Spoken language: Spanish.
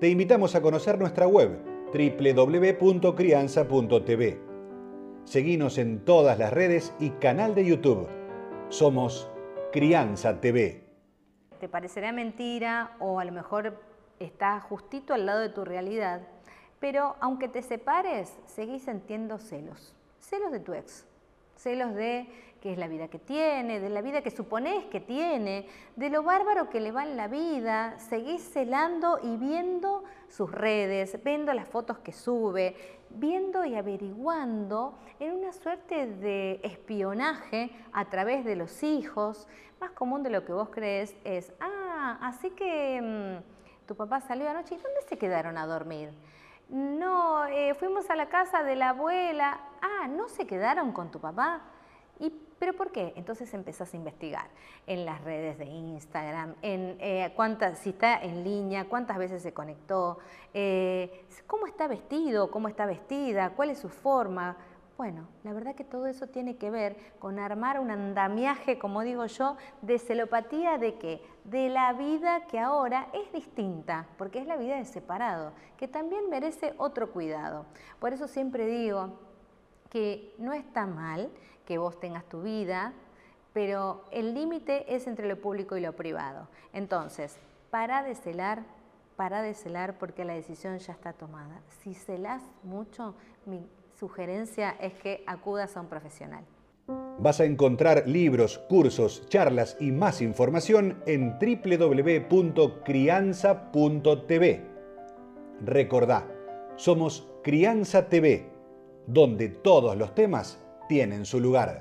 Te invitamos a conocer nuestra web www.crianza.tv. Seguinos en todas las redes y canal de YouTube. Somos Crianza TV. Te parecerá mentira o a lo mejor está justito al lado de tu realidad, pero aunque te separes, seguís sintiendo celos. Celos de tu ex, celos de qué es la vida que tiene, de la vida que supones que tiene, de lo bárbaro que le va en la vida, seguís celando y viendo sus redes, viendo las fotos que sube, viendo y averiguando en una suerte de espionaje a través de los hijos. Más común de lo que vos crees es, ah, así que mm, tu papá salió anoche y ¿dónde se quedaron a dormir? No, eh, fuimos a la casa de la abuela. Ah, ¿no se quedaron con tu papá? ¿Y, ¿Pero por qué? Entonces empezás a investigar en las redes de Instagram, en eh, cuántas, si está en línea, cuántas veces se conectó, eh, cómo está vestido, cómo está vestida, cuál es su forma. Bueno, la verdad que todo eso tiene que ver con armar un andamiaje, como digo yo, de celopatía de qué? De la vida que ahora es distinta, porque es la vida de separado, que también merece otro cuidado. Por eso siempre digo que no está mal que vos tengas tu vida, pero el límite es entre lo público y lo privado. Entonces, para de celar, para de celar porque la decisión ya está tomada. Si celás mucho, mi sugerencia es que acudas a un profesional. Vas a encontrar libros, cursos, charlas y más información en www.crianza.tv. Recordá, somos Crianza TV, donde todos los temas tienen su lugar.